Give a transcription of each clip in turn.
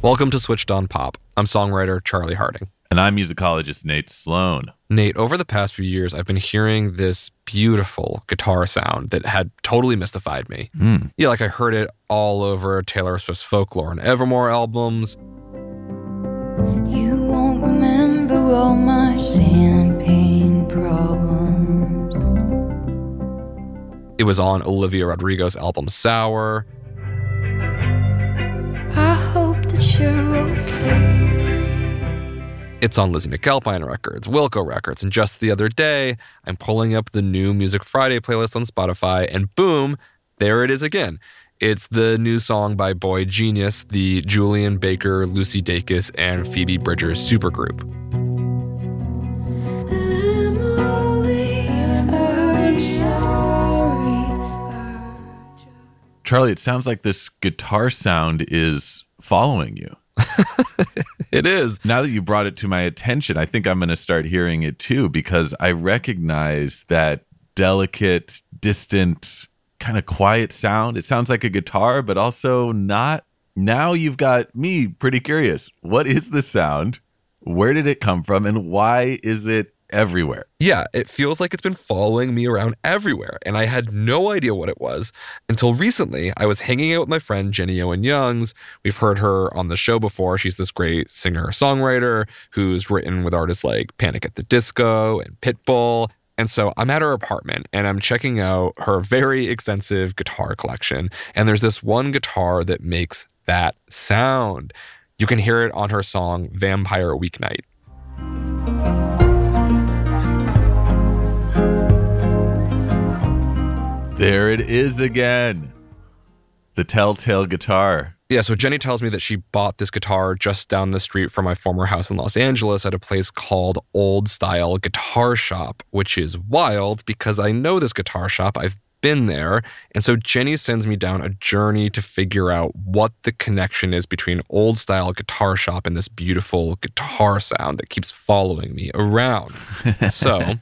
Welcome to Switched On Pop. I'm songwriter Charlie Harding. And I'm musicologist Nate Sloan. Nate, over the past few years, I've been hearing this beautiful guitar sound that had totally mystified me. Hmm. Yeah, like I heard it all over Taylor Swift's Folklore and Evermore albums. You won't remember all my champagne problems. It was on Olivia Rodrigo's album Sour. You're okay. It's on Lizzy McAlpine Records, Wilco Records, and just the other day, I'm pulling up the new Music Friday playlist on Spotify, and boom, there it is again. It's the new song by boygenius, the Julien Baker, Lucy Dacus, and Phoebe Bridgers supergroup. Charlie, it sounds like this guitar sound is following you. It is. Now that you brought it to my attention, I think I'm going to start hearing it too because I recognize that delicate, distant, kind of quiet sound. It sounds like a guitar, but also not. Now you've got me pretty curious. What is the sound? Where did it come from? And why is it everywhere? Yeah, it feels like it's been following me around everywhere, and I had no idea what it was until recently. I was hanging out with my friend Jenny Owen Youngs. We've heard her on the show before. She's this great singer songwriter who's written with artists like Panic at the Disco and Pitbull. And so I'm at her apartment and I'm checking out her very extensive guitar collection. And there's this one guitar that makes that sound. You can hear it on her song Vampire Weeknight. There it is again. The telltale guitar. Yeah, so Jenny tells me that she bought this guitar just down the street from my former house in Los Angeles at a place called Old Style Guitar Shop, which is wild because I know this guitar shop. I've been there. And so Jenny sends me down a journey to figure out what the connection is between Old Style Guitar Shop and this beautiful guitar sound that keeps following me around. so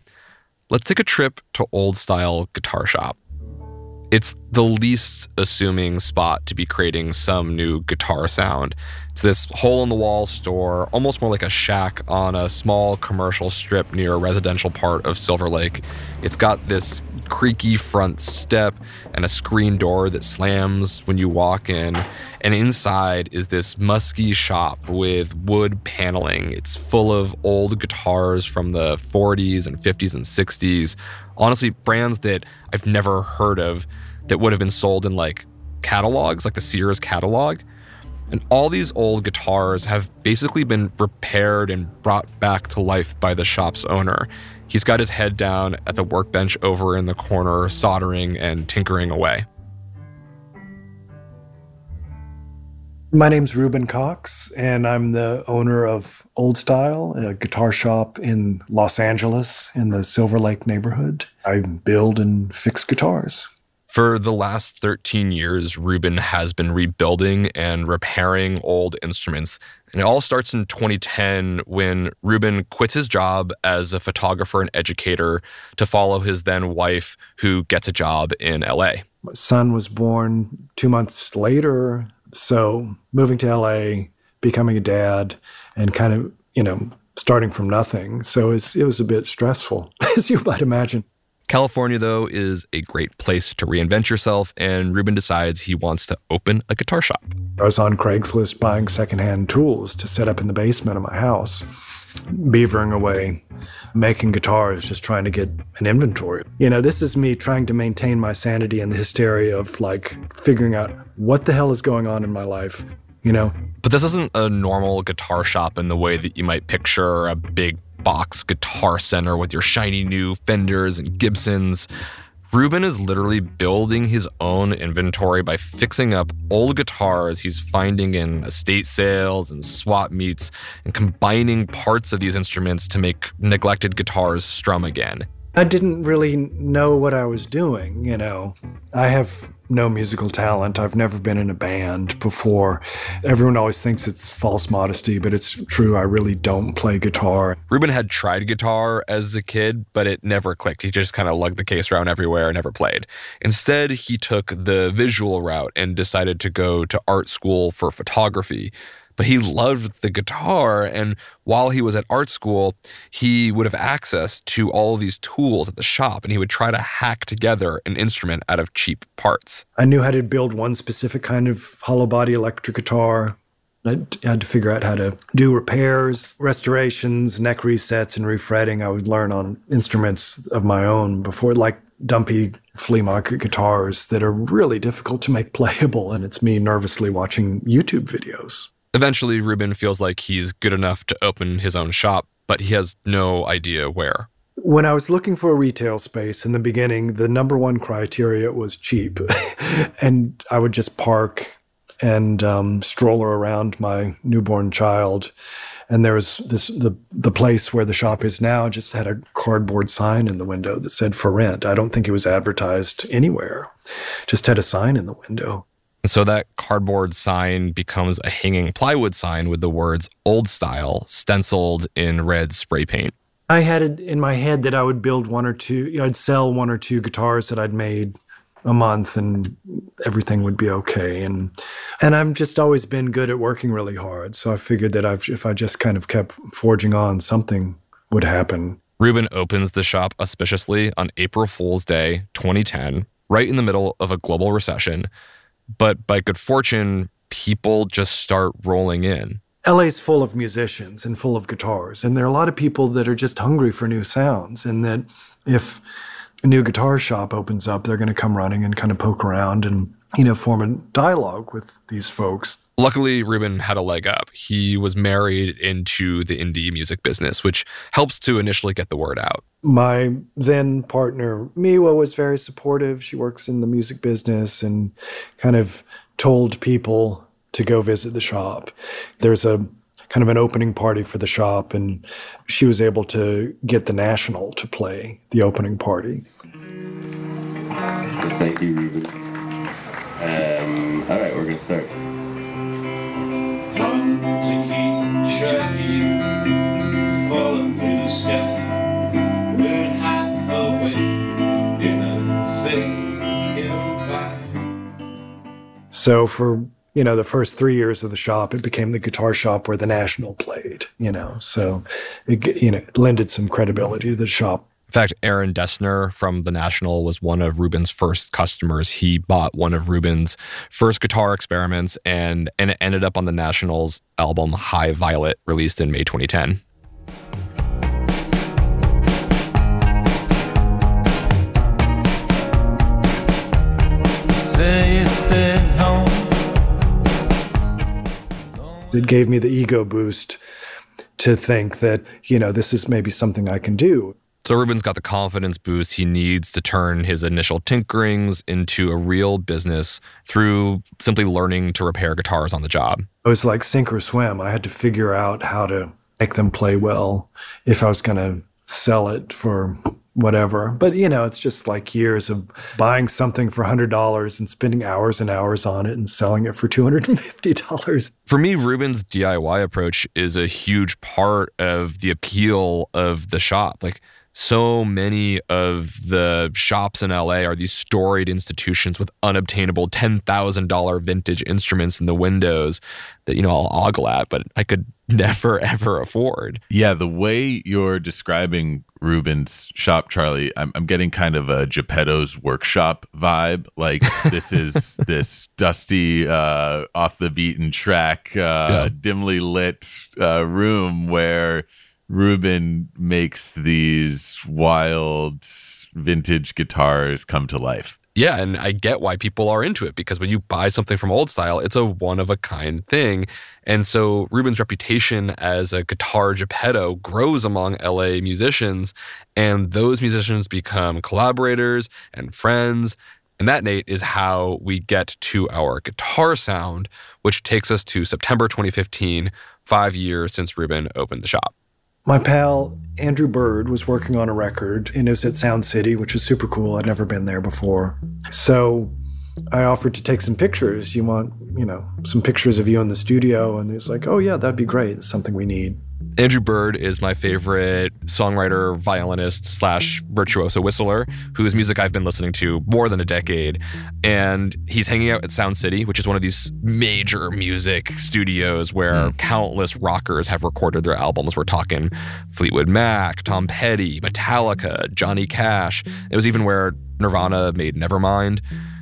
let's take a trip to Old Style Guitar Shop. It's the least assuming spot to be creating some new guitar sound. It's this hole in the wall store, almost more like a shack on a small commercial strip near a residential part of Silver Lake. It's got this creaky front step and a screen door that slams when you walk in. And inside is this musky shop with wood paneling. It's full of old guitars from the 40s and 50s and 60s. Honestly, brands that I've never heard of that would have been sold in like catalogs, like the Sears catalog. And all these old guitars have basically been repaired and brought back to life by the shop's owner. He's got his head down at the workbench over in the corner, soldering and tinkering away. My name's Reuben Cox, and I'm the owner of Old Style, a guitar shop in Los Angeles in the Silver Lake neighborhood. I build and fix guitars. For the last 13 years, Reuben has been rebuilding and repairing old instruments. And it all starts in 2010 when Reuben quits his job as a photographer and educator to follow his then wife, who gets a job in LA. My son was born two months later, so moving to LA, becoming a dad, and kind of, you know, starting from nothing. So it was a bit stressful, as you might imagine. California, though, is a great place to reinvent yourself, and Reuben decides he wants to open a guitar shop. I was on Craigslist buying secondhand tools to set up in the basement of my house, beavering away, making guitars, just trying to get an inventory. You know, this is me trying to maintain my sanity and the hysteria of like figuring out what the hell is going on in my life, you know? But this isn't a normal guitar shop in the way that you might picture a big box guitar center with your shiny new Fenders and Gibsons. Reuben is literally building his own inventory by fixing up old guitars he's finding in estate sales and swap meets and combining parts of these instruments to make neglected guitars strum again. I didn't really know what I was doing, you know. I have no musical talent. I've never been in a band before. Everyone always thinks it's false modesty, but it's true. I really don't play guitar. Reuben had tried guitar as a kid, but it never clicked. He just kind of lugged the case around everywhere and never played. Instead, he took the visual route and decided to go to art school for photography but he loved the guitar. And while he was at art school, he would have access to all these tools at the shop and he would try to hack together an instrument out of cheap parts. I knew how to build one specific kind of hollow body electric guitar. I had to figure out how to do repairs, restorations, neck resets, and refretting. I would learn on instruments of my own before, like dumpy flea market guitars that are really difficult to make playable. And it's me nervously watching YouTube videos. Eventually, Reuben feels like he's good enough to open his own shop, but he has no idea where. When I was looking for a retail space in the beginning, the number one criteria was cheap. and I would just park and um, stroller around my newborn child. And there was this the the place where the shop is now just had a cardboard sign in the window that said for rent. I don't think it was advertised anywhere. Just had a sign in the window. And so that cardboard sign becomes a hanging plywood sign with the words old style stenciled in red spray paint. I had it in my head that I would build one or two, you know, I'd sell one or two guitars that I'd made a month and everything would be okay. And and I've just always been good at working really hard. So I figured that I've, if I just kind of kept forging on, something would happen. Reuben opens the shop auspiciously on April Fool's Day 2010, right in the middle of a global recession but by good fortune, people just start rolling in. LA's full of musicians and full of guitars, and there are a lot of people that are just hungry for new sounds. And that if a new guitar shop opens up, they're going to come running and kind of poke around and you know form a dialogue with these folks. Luckily, Reuben had a leg up. He was married into the indie music business, which helps to initially get the word out. My then partner, Miwa, was very supportive. She works in the music business and kind of told people to go visit the shop. There's a kind of an opening party for the shop, and she was able to get the National to play the opening party. So thank you, Reuben. Um, all right, we're gonna start. So for you know the first three years of the shop, it became the guitar shop where the National played. You know, so it g- you know it lended some credibility to the shop. In fact, Aaron Dessner from The National was one of Reuben's first customers. He bought one of Reuben's first guitar experiments and, and it ended up on The National's album High Violet, released in May 2010. Say you stayed home. It gave me the ego boost to think that you know this is maybe something I can do. So Reuben's got the confidence boost he needs to turn his initial tinkerings into a real business through simply learning to repair guitars on the job. It was like sink or swim. I had to figure out how to make them play well if I was going to sell it for whatever. But you know, it's just like years of buying something for $100 and spending hours and hours on it and selling it for $250. For me, Reuben's DIY approach is a huge part of the appeal of the shop. Like so many of the shops in LA are these storied institutions with unobtainable $10,000 vintage instruments in the windows that, you know, I'll ogle at, but I could never, ever afford. Yeah, the way you're describing Reuben's shop, Charlie, I'm, I'm getting kind of a Geppetto's workshop vibe. Like this is this dusty, uh, off the beaten track, uh, Yeah. dimly lit uh, room where Reuben makes these wild vintage guitars come to life. Yeah, and I get why people are into it because when you buy something from old style, it's a one of a kind thing. And so Reuben's reputation as a guitar Geppetto grows among LA musicians, and those musicians become collaborators and friends. And that, Nate, is how we get to our guitar sound, which takes us to September 2015, five years since Reuben opened the shop. My pal Andrew Bird was working on a record, and it was at Sound City, which was super cool. I'd never been there before. So I offered to take some pictures. You want, you know, some pictures of you in the studio? And he's like, oh, yeah, that'd be great. It's something we need. Andrew Bird is my favorite songwriter, violinist slash virtuoso whistler, whose music I've been listening to more than a decade. And he's hanging out at Sound City, which is one of these major music studios where hmm. countless rockers have recorded their albums. We're talking Fleetwood Mac, Tom Petty, Metallica, Johnny Cash. It was even where Nirvana made Nevermind.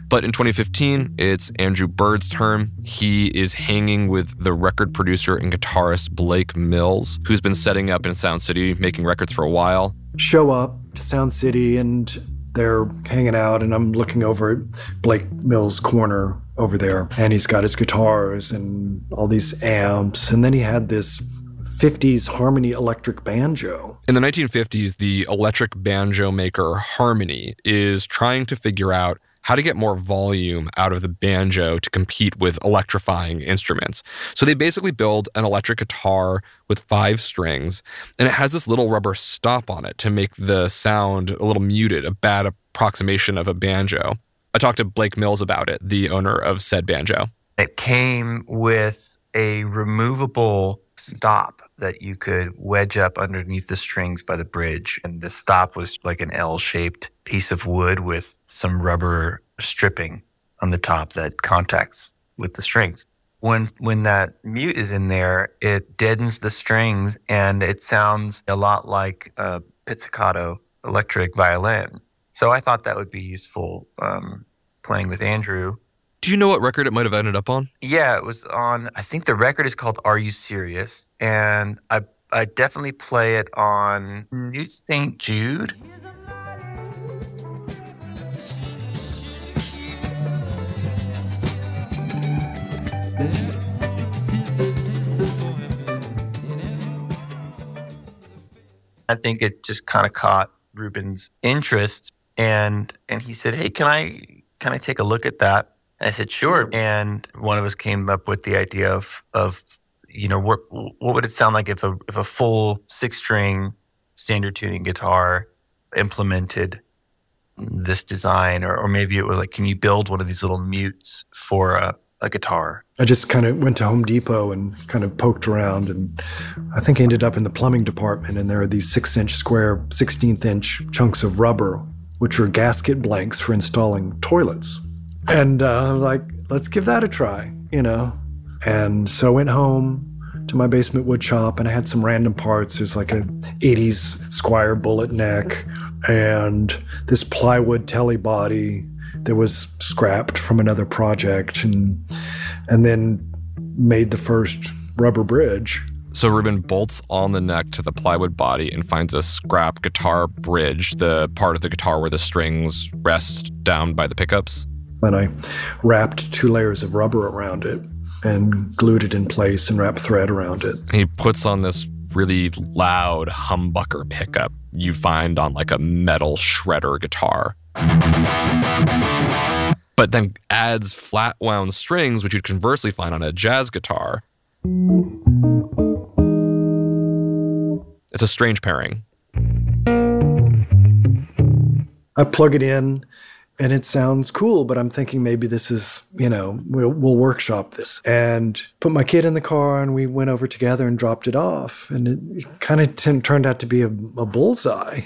But in 2015, it's Andrew Bird's turn. He is hanging with the record producer and guitarist Blake Mills, who's been setting up in Sound City, making records for a while. Show up to Sound City, and they're hanging out, and I'm looking over at Blake Mills' corner over there, and he's got his guitars and all these amps. And then he had this 50s Harmony electric banjo. In the 1950s, the electric banjo maker Harmony is trying to figure out how to get more volume out of the banjo to compete with electrifying instruments. So they basically build an electric guitar with five strings, and it has this little rubber stop on it to make the sound a little muted, a bad approximation of a banjo. I talked to Blake Mills about it, the owner of said banjo. It came with a removable stop that you could wedge up underneath the strings by the bridge. And the stop was like an L shaped piece of wood with some rubber stripping on the top that contacts with the strings. When, when that mute is in there, it deadens the strings and it sounds a lot like a pizzicato electric violin. So I thought that would be useful um, playing with Andrew. Do you know what record it might have ended up on? Yeah, it was on. I think the record is called "Are You Serious?" and I I definitely play it on New St. Jude. I think it just kind of caught Reuben's interest, and and he said, "Hey, can I can I take a look at that?" I said, "Sure." And one of us came up with the idea of of you know what what would it sound like if a if a full six string standard tuning guitar implemented this design, or or maybe it was like, can you build one of these little mutes for a, a guitar? I just kind of went to Home Depot and kind of poked around, and I think I ended up in the plumbing department. And there are these six inch square, 16th inch chunks of rubber, which are gasket blanks for installing toilets. And uh, like, let's give that a try, you know? And so I went home to my basement wood shop and I had some random parts. There's like a 80s Squier bullet neck and this plywood Tele body that was scrapped from another project and and then made the first rubber bridge. So Reuben bolts on the neck to the plywood body and finds a scrap guitar bridge, the part of the guitar where the strings rest down by the pickups. And I wrapped two layers of rubber around it and glued it in place and wrapped thread around it. He puts on this really loud humbucker pickup you find on like a metal shredder guitar. But then adds flat wound strings, which you'd conversely find on a jazz guitar. It's a strange pairing. I plug it in and it sounds cool, but I'm thinking maybe this is, you know, we'll, we'll workshop this. And put my kid in the car and we went over together and dropped it off. And it kind of t- turned out to be a, a bullseye.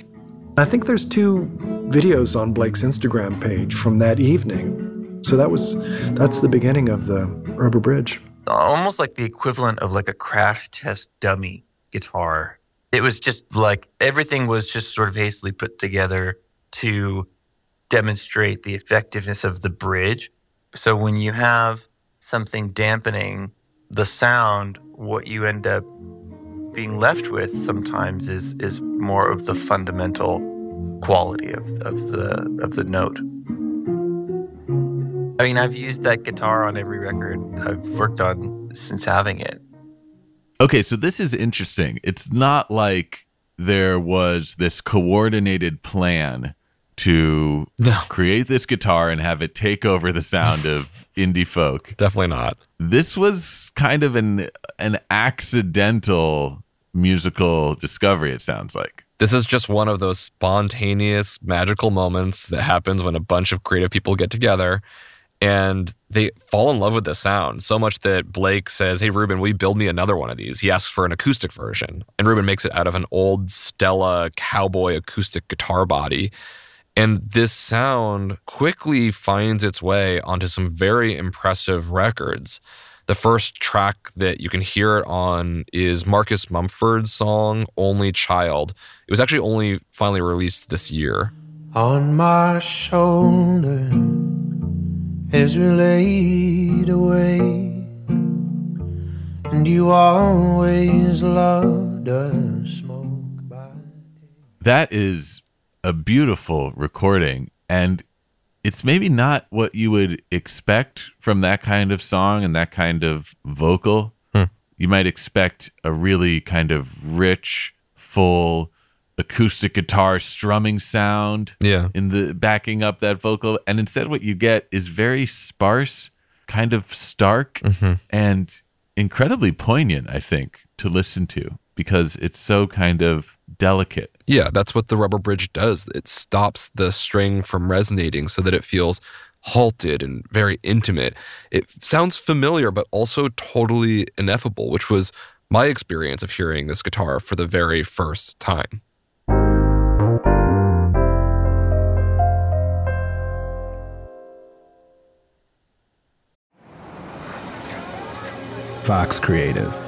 I think there's two videos on Blake's Instagram page from that evening. So that was, that's the beginning of the Rubber Bridge. Almost like the equivalent of like a crash test dummy guitar it was just like everything was just sort of hastily put together to demonstrate the effectiveness of the bridge. So when you have something dampening the sound, what you end up being left with sometimes is is more of the fundamental quality of, of the of the note. I mean, I've used that guitar on every record I've worked on since having it. Okay, so this is interesting. It's not like there was this coordinated plan to create this guitar and have it take over the sound of indie folk. Definitely not. This was kind of an an accidental musical discovery it sounds like. This is just one of those spontaneous, magical moments that happens when a bunch of creative people get together and they fall in love with the sound so much that Blake says, Hey, Reuben, will you build me another one of these? He asks for an acoustic version. And Reuben makes it out of an old Stella cowboy acoustic guitar body. And this sound quickly finds its way onto some very impressive records. The first track that you can hear it on is Marcus Mumford's song, Only Child. It was actually only finally released this year. On my shoulder as we laid away, and you always loved a smoke. That is a beautiful recording and it's maybe not what you would expect from that kind of song and that kind of vocal. Hmm. You might expect a really kind of rich, full acoustic guitar strumming sound Yeah. in the backing up that vocal and instead what you get is very sparse, kind of stark and incredibly poignant, I think, to listen to because it's so kind of delicate. Yeah, that's what the rubber bridge does. It stops the string from resonating so that it feels halted and very intimate. It sounds familiar, but also totally ineffable, which was my experience of hearing this guitar for the very first time. Fox Creative.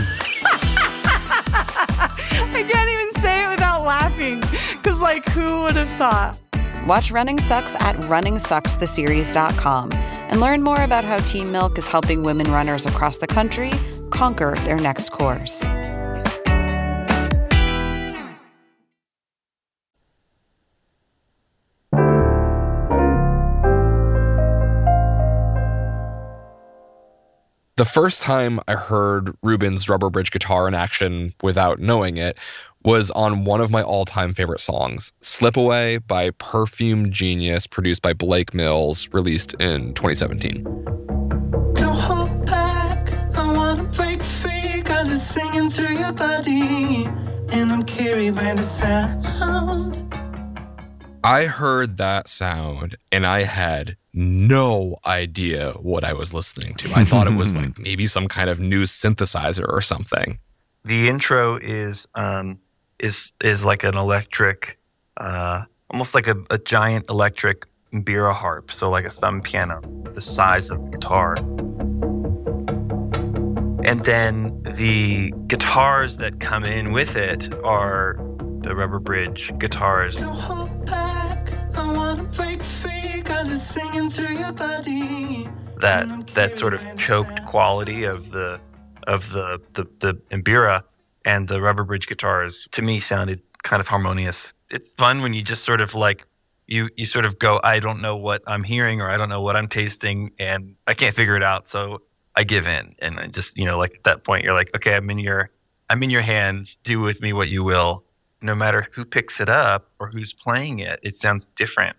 I can't even say it without laughing, because, like, who would have thought? Watch Running Sucks at runningsuckstheseries.com and learn more about how Team Milk is helping women runners across the country conquer their next course. The first time I heard Reuben's rubber bridge guitar in action without knowing it was on one of my all time favorite songs, Slip Away by Perfume Genius, produced by Blake Mills, released in 2017. Don't hold back. I wanna break free. Got singing through your body. And I'm carried by the sound. I heard that sound and I had no idea what I was listening to. I thought it was like maybe some kind of new synthesizer or something. The intro is um, is is like an electric, uh, almost like a, a giant electric bira harp, so like a thumb piano, the size of a guitar. And then the guitars that come in with it are the rubber bridge guitars. That that sort of choked quality of the of the the, the mbira and the rubber bridge guitars to me sounded kind of harmonious. It's fun when you just sort of like you you sort of go, I don't know what I'm hearing or I don't know what I'm tasting and I can't figure it out. So I give in. And I just, you know, like at that point you're like, okay, I'm in your I'm in your hands. Do with me what you will. No matter who picks it up or who's playing it, it sounds different.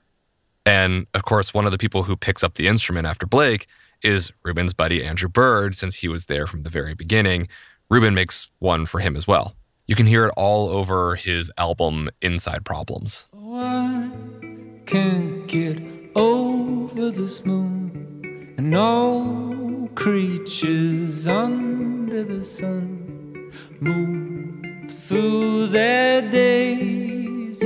And of course, one of the people who picks up the instrument after Blake is Reuben's buddy Andrew Bird, since he was there from the very beginning. Reuben makes one for him as well. You can hear it all over his album Inside Problems. Oh, I can't get over this moon and all creatures under the sun move through their days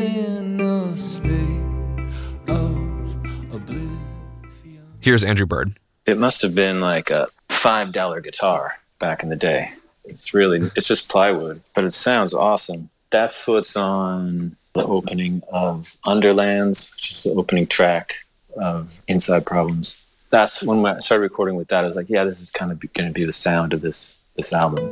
Here's Andrew Bird. It must have been like a five dollar guitar back in the day. It's really it's just plywood, but it sounds awesome. That's what's on the opening of Underlands, which is the opening track of Inside Problems. That's when I started recording with that. I was like, yeah, this is kind of going to be the sound of this this album.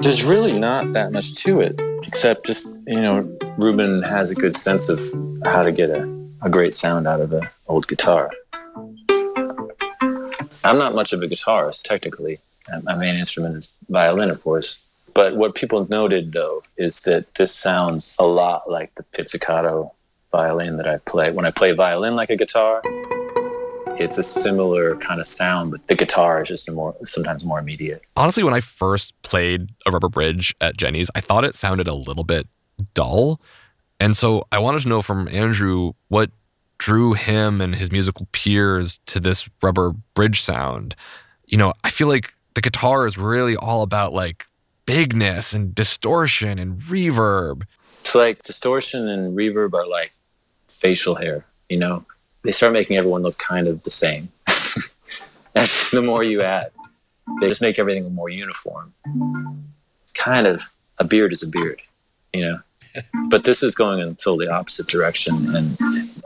There's really not that much to it, except just you know, Reuben has a good sense of how to get a, a great sound out of an old guitar. I'm not much of a guitarist, technically. Uh, My main instrument is violin, of course. But what people noted, though, is that this sounds a lot like the pizzicato violin that I play. When I play violin like a guitar, it's a similar kind of sound, but the guitar is just more sometimes more immediate. Honestly, when I first played a rubber bridge at Jenny's, I thought it sounded a little bit dull. And so I wanted to know from Andrew what drew him and his musical peers to this rubber bridge sound. You know, I feel like the guitar is really all about like bigness and distortion and reverb. It's like distortion and reverb are like facial hair, you know? They start making everyone look kind of the same. That's the more you add. They just make everything more uniform. It's kind of a beard is a beard, you know? But this is going until the opposite direction and,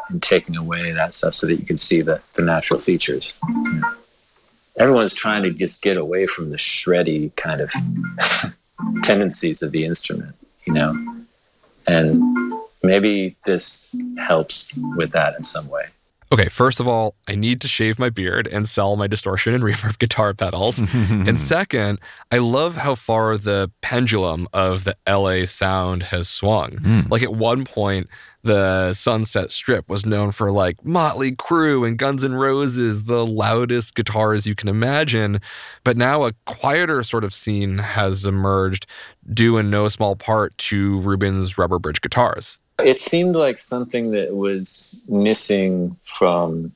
and taking away that stuff so that you can see the, the natural features. Everyone's trying to just get away from the shreddy kind of tendencies of the instrument, you know? And maybe this helps with that in some way. Okay, first of all, I need to shave my beard and sell my distortion and reverb guitar pedals. and second, I love how far the pendulum of the LA sound has swung. Hmm. Like at one point, the Sunset Strip was known for like Motley Crue and Guns N' Roses, the loudest guitars you can imagine. But now a quieter sort of scene has emerged, due in no small part to Reuben's rubber bridge guitars. It seemed like something that was missing from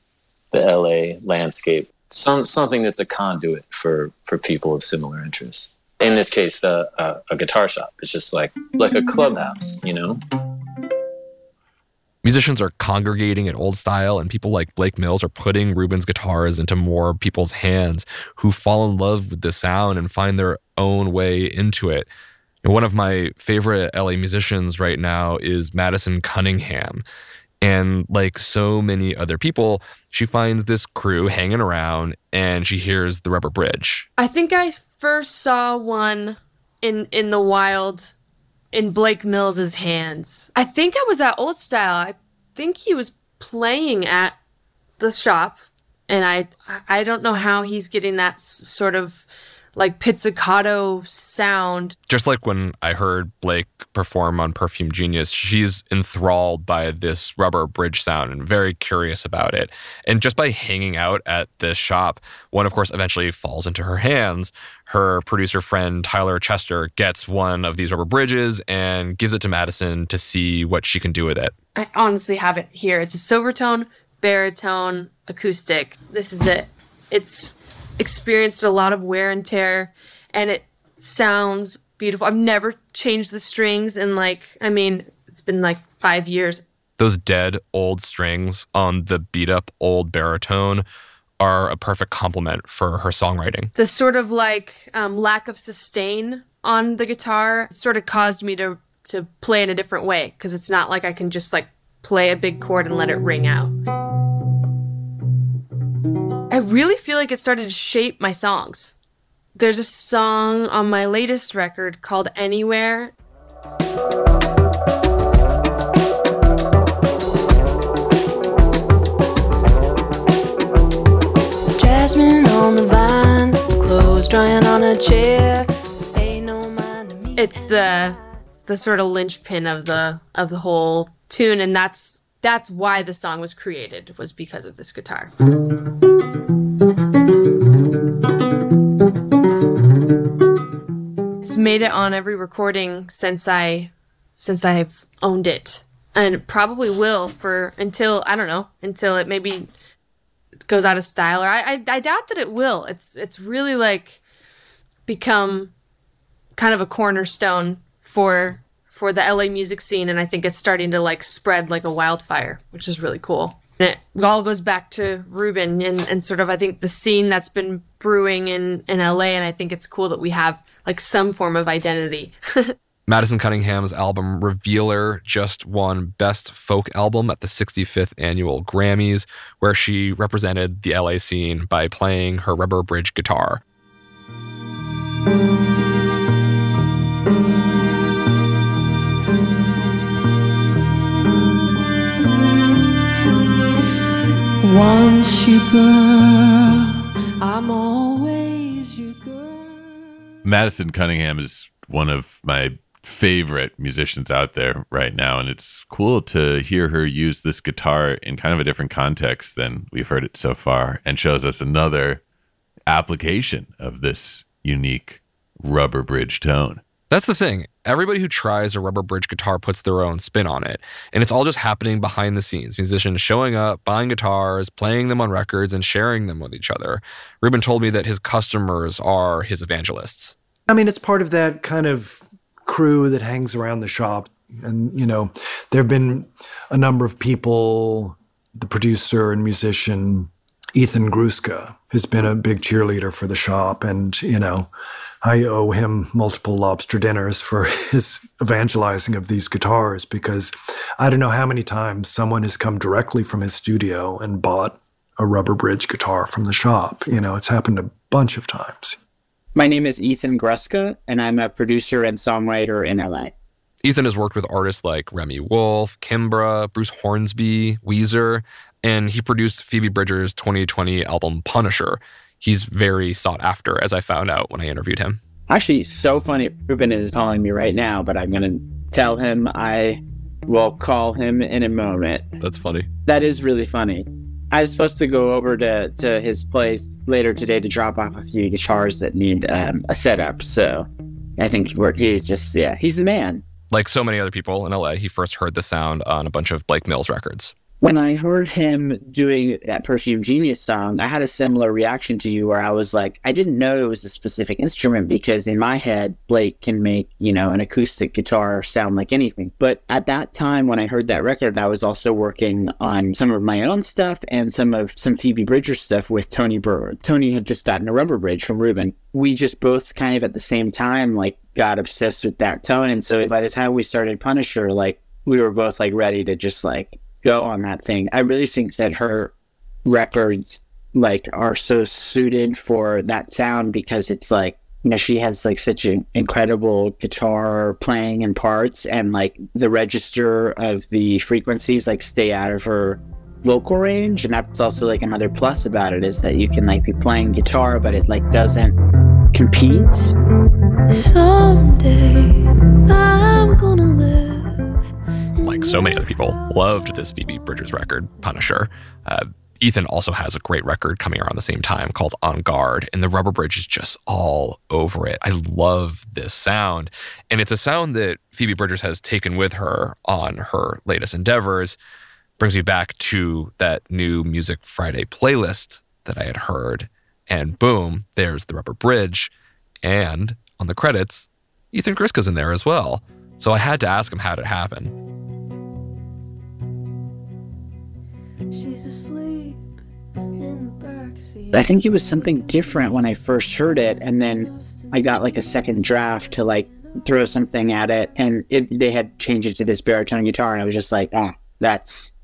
the LA landscape. Some something that's a conduit for for people of similar interests. In this case, uh, a guitar shop. It's just like like a clubhouse, you know. Musicians are congregating at Old Style, and people like Blake Mills are putting Reuben's guitars into more people's hands who fall in love with the sound and find their own way into it. One of my favorite LA musicians right now is Madison Cunningham. And like so many other people, she finds this crew hanging around and she hears the rubber bridge. I think I first saw one in in the wild in Blake Mills's hands. I think I was at Old Style. I think he was playing at the shop and I I don't know how he's getting that sort of like pizzicato sound. Just like when I heard Blake perform on Perfume Genius, she's enthralled by this rubber bridge sound and very curious about it. And just by hanging out at this shop, one, of course, eventually falls into her hands. Her producer friend, Tyler Chester, gets one of these rubber bridges and gives it to Madison to see what she can do with it. I honestly have it here. It's a silvertone, baritone, acoustic. This is it. It's experienced a lot of wear and tear and it sounds beautiful. I've never changed the strings in like I mean, it's been like 5 years. Those dead old strings on the beat up old baritone are a perfect complement for her songwriting. The sort of like um, lack of sustain on the guitar sort of caused me to to play in a different way because it's not like I can just like play a big chord and let it ring out. I really feel like it started to shape my songs. there's a song on my latest record called Anywhere. Jasmine on the vine, clothes drying on a chair. It's the the sort of linchpin of the of the whole tune and that's that's why the song was created was because of this guitar. Made it on every recording since I since I've owned it. And probably will for until I don't know, until it maybe goes out of style or I, I I doubt that it will. It's it's really like become kind of a cornerstone for for the LA music scene and I think it's starting to like spread like a wildfire, which is really cool. And it all goes back to Reuben and, and sort of I think the scene that's been brewing in, in LA and I think it's cool that we have like some form of identity. Madison Cunningham's album Revealer just won Best Folk Album at the 65th Annual Grammys, where she represented the LA scene by playing her rubber bridge guitar. Once you girl, I'm always your girl. Madison Cunningham is one of my favorite musicians out there right now. And it's cool to hear her use this guitar in kind of a different context than we've heard it so far and shows us another application of this unique rubber bridge tone. That's the thing. Everybody who tries a rubber bridge guitar puts their own spin on it. And it's all just happening behind the scenes. Musicians showing up, buying guitars, playing them on records, and sharing them with each other. Reuben told me that his customers are his evangelists. I mean, it's part of that kind of crew that hangs around the shop. And, you know, there have been a number of people, the producer and musician, Ethan Gruska, has been a big cheerleader for the shop. And, you know, I owe him multiple lobster dinners for his evangelizing of these guitars because I don't know how many times someone has come directly from his studio and bought a rubber bridge guitar from the shop. You know, it's happened a bunch of times. My name is Ethan Gruska, and I'm a producer and songwriter in LA. Ethan has worked with artists like Remi Wolf, Kimbra, Bruce Hornsby, Weezer, and he produced Phoebe Bridgers' 2020 album Punisher. He's very sought after, as I found out when I interviewed him. Actually, so funny. Reuben is calling me right now, but I'm going to tell him I will call him in a moment. That's funny. That is really funny. I was supposed to go over to, to his place later today to drop off a few guitars that need um, a setup. So I think he's just, yeah, he's the man. Like so many other people in LA, he first heard the sound on a bunch of Blake Mills records. When I heard him doing that Perfume Genius song, I had a similar reaction to you where I was like, I didn't know it was a specific instrument because in my head, Blake can make, you know, an acoustic guitar sound like anything. But at that time when I heard that record, I was also working on some of my own stuff and some of some Phoebe Bridger stuff with Tony Brewer. Tony had just gotten a rubber bridge from Reuben. We just both kind of at the same time like got obsessed with that tone. And so by the time we started Punisher, like we were both like ready to just like go on that thing. I really think that her records like are so suited for that sound because it's like you know she has like such an incredible guitar playing and parts and like the register of the frequencies like stay out of her vocal range and that's also like another plus about it is that you can like be playing guitar but it like doesn't compete Someday I'm gonna live. Like so many other people, loved this Phoebe Bridgers record, Punisher. Uh, Ethan also has a great record coming around the same time called En Garde, and the rubber bridge is just all over it. I love this sound. And it's a sound that Phoebe Bridgers has taken with her on her latest endeavors. Brings me back to that new Music Friday playlist that I had heard. And boom, there's the rubber bridge. And on the credits, Ethan Gruska's in there as well. So I had to ask him how it happen. She's asleep in the backseat. I think it was something different when I first heard it, and then I got like a second draft to like throw something at it, and it, they had changed it to this baritone guitar, and I was just like, ah, that's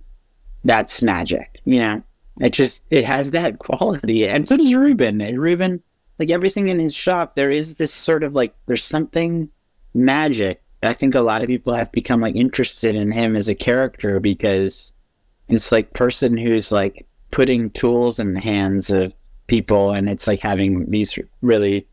that's magic, you know. It just it has that quality, and so does Reuben. Reuben like everything in his shop, there is this sort of like there's something magic. I think a lot of people have become like interested in him as a character because it's like person who's like putting tools in the hands of people and it's like having these really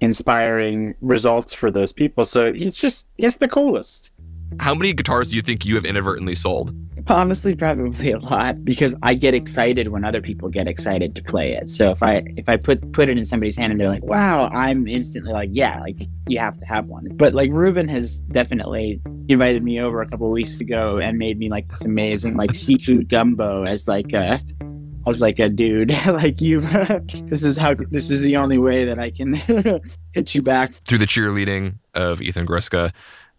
inspiring results for those people. So he's just he's the coolest. How many guitars do you think you have inadvertently sold? Honestly, probably a lot because I get excited when other people get excited to play it. So if I if I put put it in somebody's hand and they're like, "Wow," I'm instantly like, "Yeah, like you have to have one." But like Reuben has definitely invited me over a couple weeks ago and made me like this amazing like seafood gumbo as like a I was like a dude, like you. this is how. This is the only way that I can hit you back. Through the cheerleading of Ethan Gruska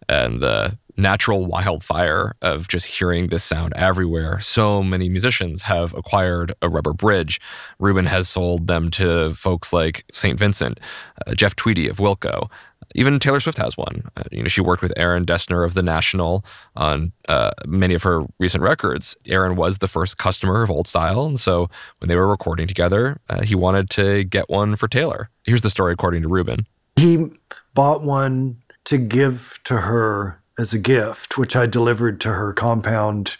and the natural wildfire of just hearing this sound everywhere, so many musicians have acquired a rubber bridge. Reuben has sold them to folks like St. Vincent, uh, Jeff Tweedy of Wilco. Even Taylor Swift has one. Uh, you know, she worked with Aaron Dessner of the National on uh, many of her recent records. Aaron was the first customer of Old Style, and so when they were recording together, uh, he wanted to get one for Taylor. Here's the story according to Reuben. He bought one to give to her as a gift, which I delivered to her compound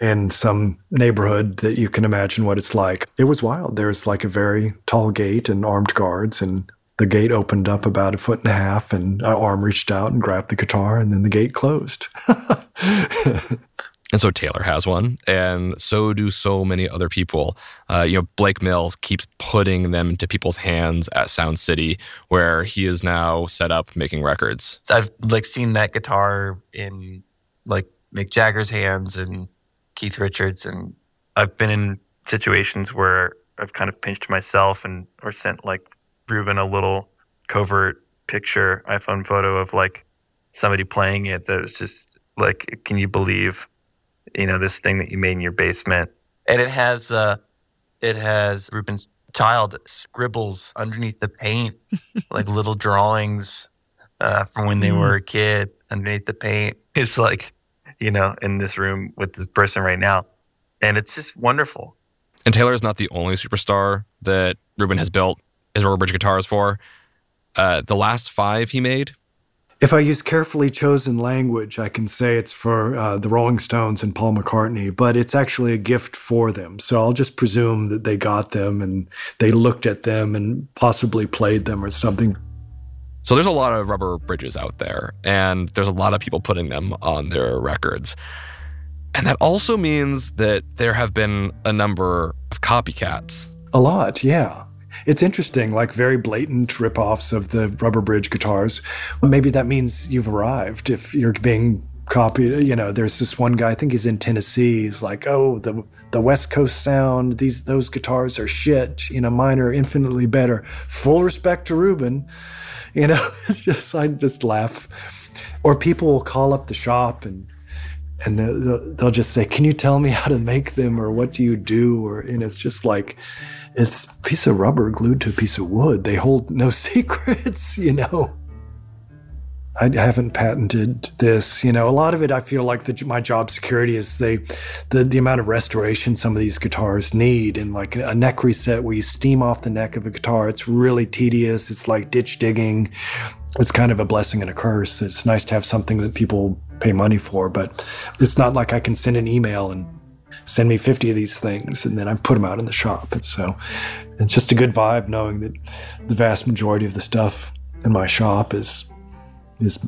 in some neighborhood that you can imagine what it's like. It was wild. There's like a very tall gate and armed guards, and the gate opened up about a foot and a half, and an arm reached out and grabbed the guitar, and then the gate closed. And so Taylor has one, and so do so many other people. Uh, you know, Blake Mills keeps putting them into people's hands at Sound City, where he is now set up making records. I've like seen that guitar in like Mick Jagger's hands and Keith Richards, and I've been in situations where I've kind of pinched myself and or sent like Reuben a little covert picture iPhone photo of like somebody playing it that was just like, can you believe, you know, this thing that you made in your basement? And it has uh it has Reuben's child scribbles underneath the paint, like little drawings uh, from when they Mm. were a kid underneath the paint. It's like, you know, in this room with this person right now. And it's just wonderful. And Taylor is not the only superstar that Reuben has built his rubber bridge guitars for. Uh, the last five he made, If I use carefully chosen language, I can say it's for uh, the Rolling Stones and Paul McCartney, but it's actually a gift for them. So I'll just presume that they got them and they looked at them and possibly played them or something. So there's a lot of rubber bridges out there, and there's a lot of people putting them on their records. And that also means that there have been a number of copycats. A lot, yeah. It's interesting, like very blatant ripoffs of the rubber bridge guitars. Maybe that means you've arrived if you're being copied. You know, there's this one guy, I think he's in Tennessee. He's like, oh, the the West Coast sound, these those guitars are shit. You know, mine are infinitely better. Full respect to Reuben. You know, it's just I just laugh. Or people will call up the shop and and they'll, they'll- just say, "Can you tell me how to make them, or what do you do?" Or and it's just like, it's a piece of rubber glued to a piece of wood. They hold no secrets, you know. I haven't patented this, you know. A lot of it, I feel like the, my job security is the the amount of restoration some of these guitars need, and like a neck reset where you steam off the neck of a guitar. It's really tedious. It's like ditch digging. It's kind of a blessing and a curse. It's nice to have something that people pay money for, but it's not like I can send an email and send me 50 of these things and then I put them out in the shop. And so it's just a good vibe knowing that the vast majority of the stuff in my shop is is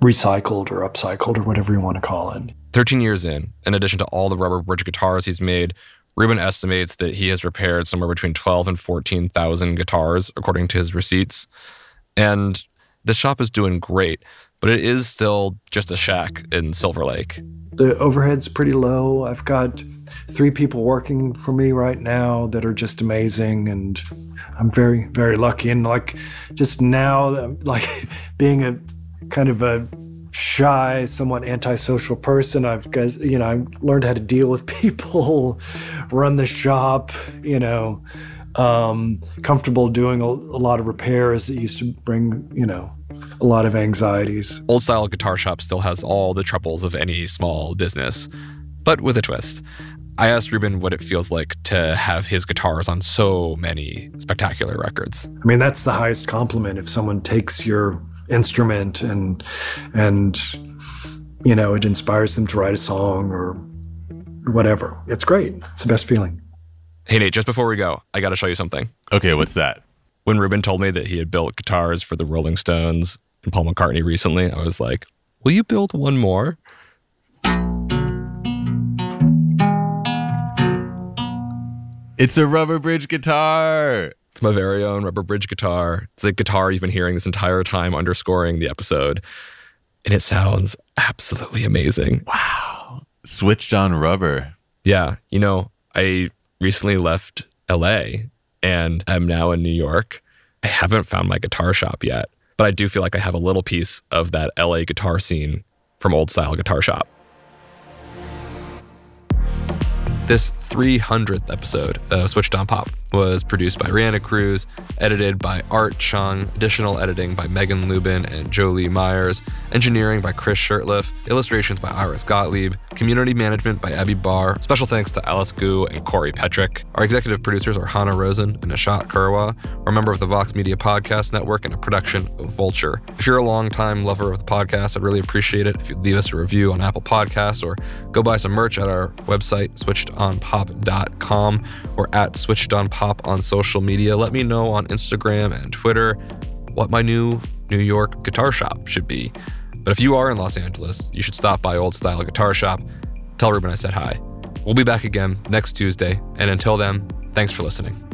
recycled or upcycled or whatever you want to call it. 13 years in, in addition to all the rubber bridge guitars he's made, Reuben estimates that he has repaired somewhere between 12 and 14,000 guitars, according to his receipts. And the shop is doing great, but it is still just a shack in Silver Lake. The overhead's pretty low. I've got three people working for me right now that are just amazing and I'm very very lucky and like just now like being a kind of a shy somewhat antisocial person I've you know I learned how to deal with people run the shop you know um comfortable doing a, a lot of repairs that used to bring you know a lot of anxieties Old Style Guitar Shop still has all the troubles of any small business, but with a twist. I asked Reuben what it feels like to have his guitars on so many spectacular records. I mean, that's the highest compliment if someone takes your instrument and and you know it inspires them to write a song or whatever. It's great. It's the best feeling. Hey Nate, just before we go, I got to show you something. Okay, what's that? When Reuben told me that he had built guitars for the Rolling Stones and Paul McCartney recently, I was like, "Will you build one more?" It's a rubber bridge guitar. It's my very own rubber bridge guitar. It's the guitar you've been hearing this entire time underscoring the episode. And it sounds absolutely amazing. Wow. Switched on rubber. Yeah. You know, I recently left LA and I'm now in New York. I haven't found my guitar shop yet, but I do feel like I have a little piece of that LA guitar scene from Old Style Guitar Shop. This 300th episode of Switched on Pop was produced by Rihanna Cruz, edited by Art Chung, additional editing by Megan Lubin and Jolie Myers, engineering by Chris Shirtliff, illustrations by Iris Gottlieb, community management by Abby Barr. Special thanks to Alice Gu and Corey Petrick. Our executive producers are Hannah Rosen and Nishat Kurwa. We're a member of the Vox Media Podcast Network and a production of Vulture. If you're a longtime lover of the podcast, I'd really appreciate it if you'd leave us a review on Apple Podcasts or go buy some merch at our website, switchedonpop.com or at Switched On on social media. Let me know on Instagram and Twitter what my new New York guitar shop should be. But if you are in Los Angeles, you should stop by Old Style Guitar Shop. Tell Reuben I said hi. We'll be back again next Tuesday. And until then, thanks for listening.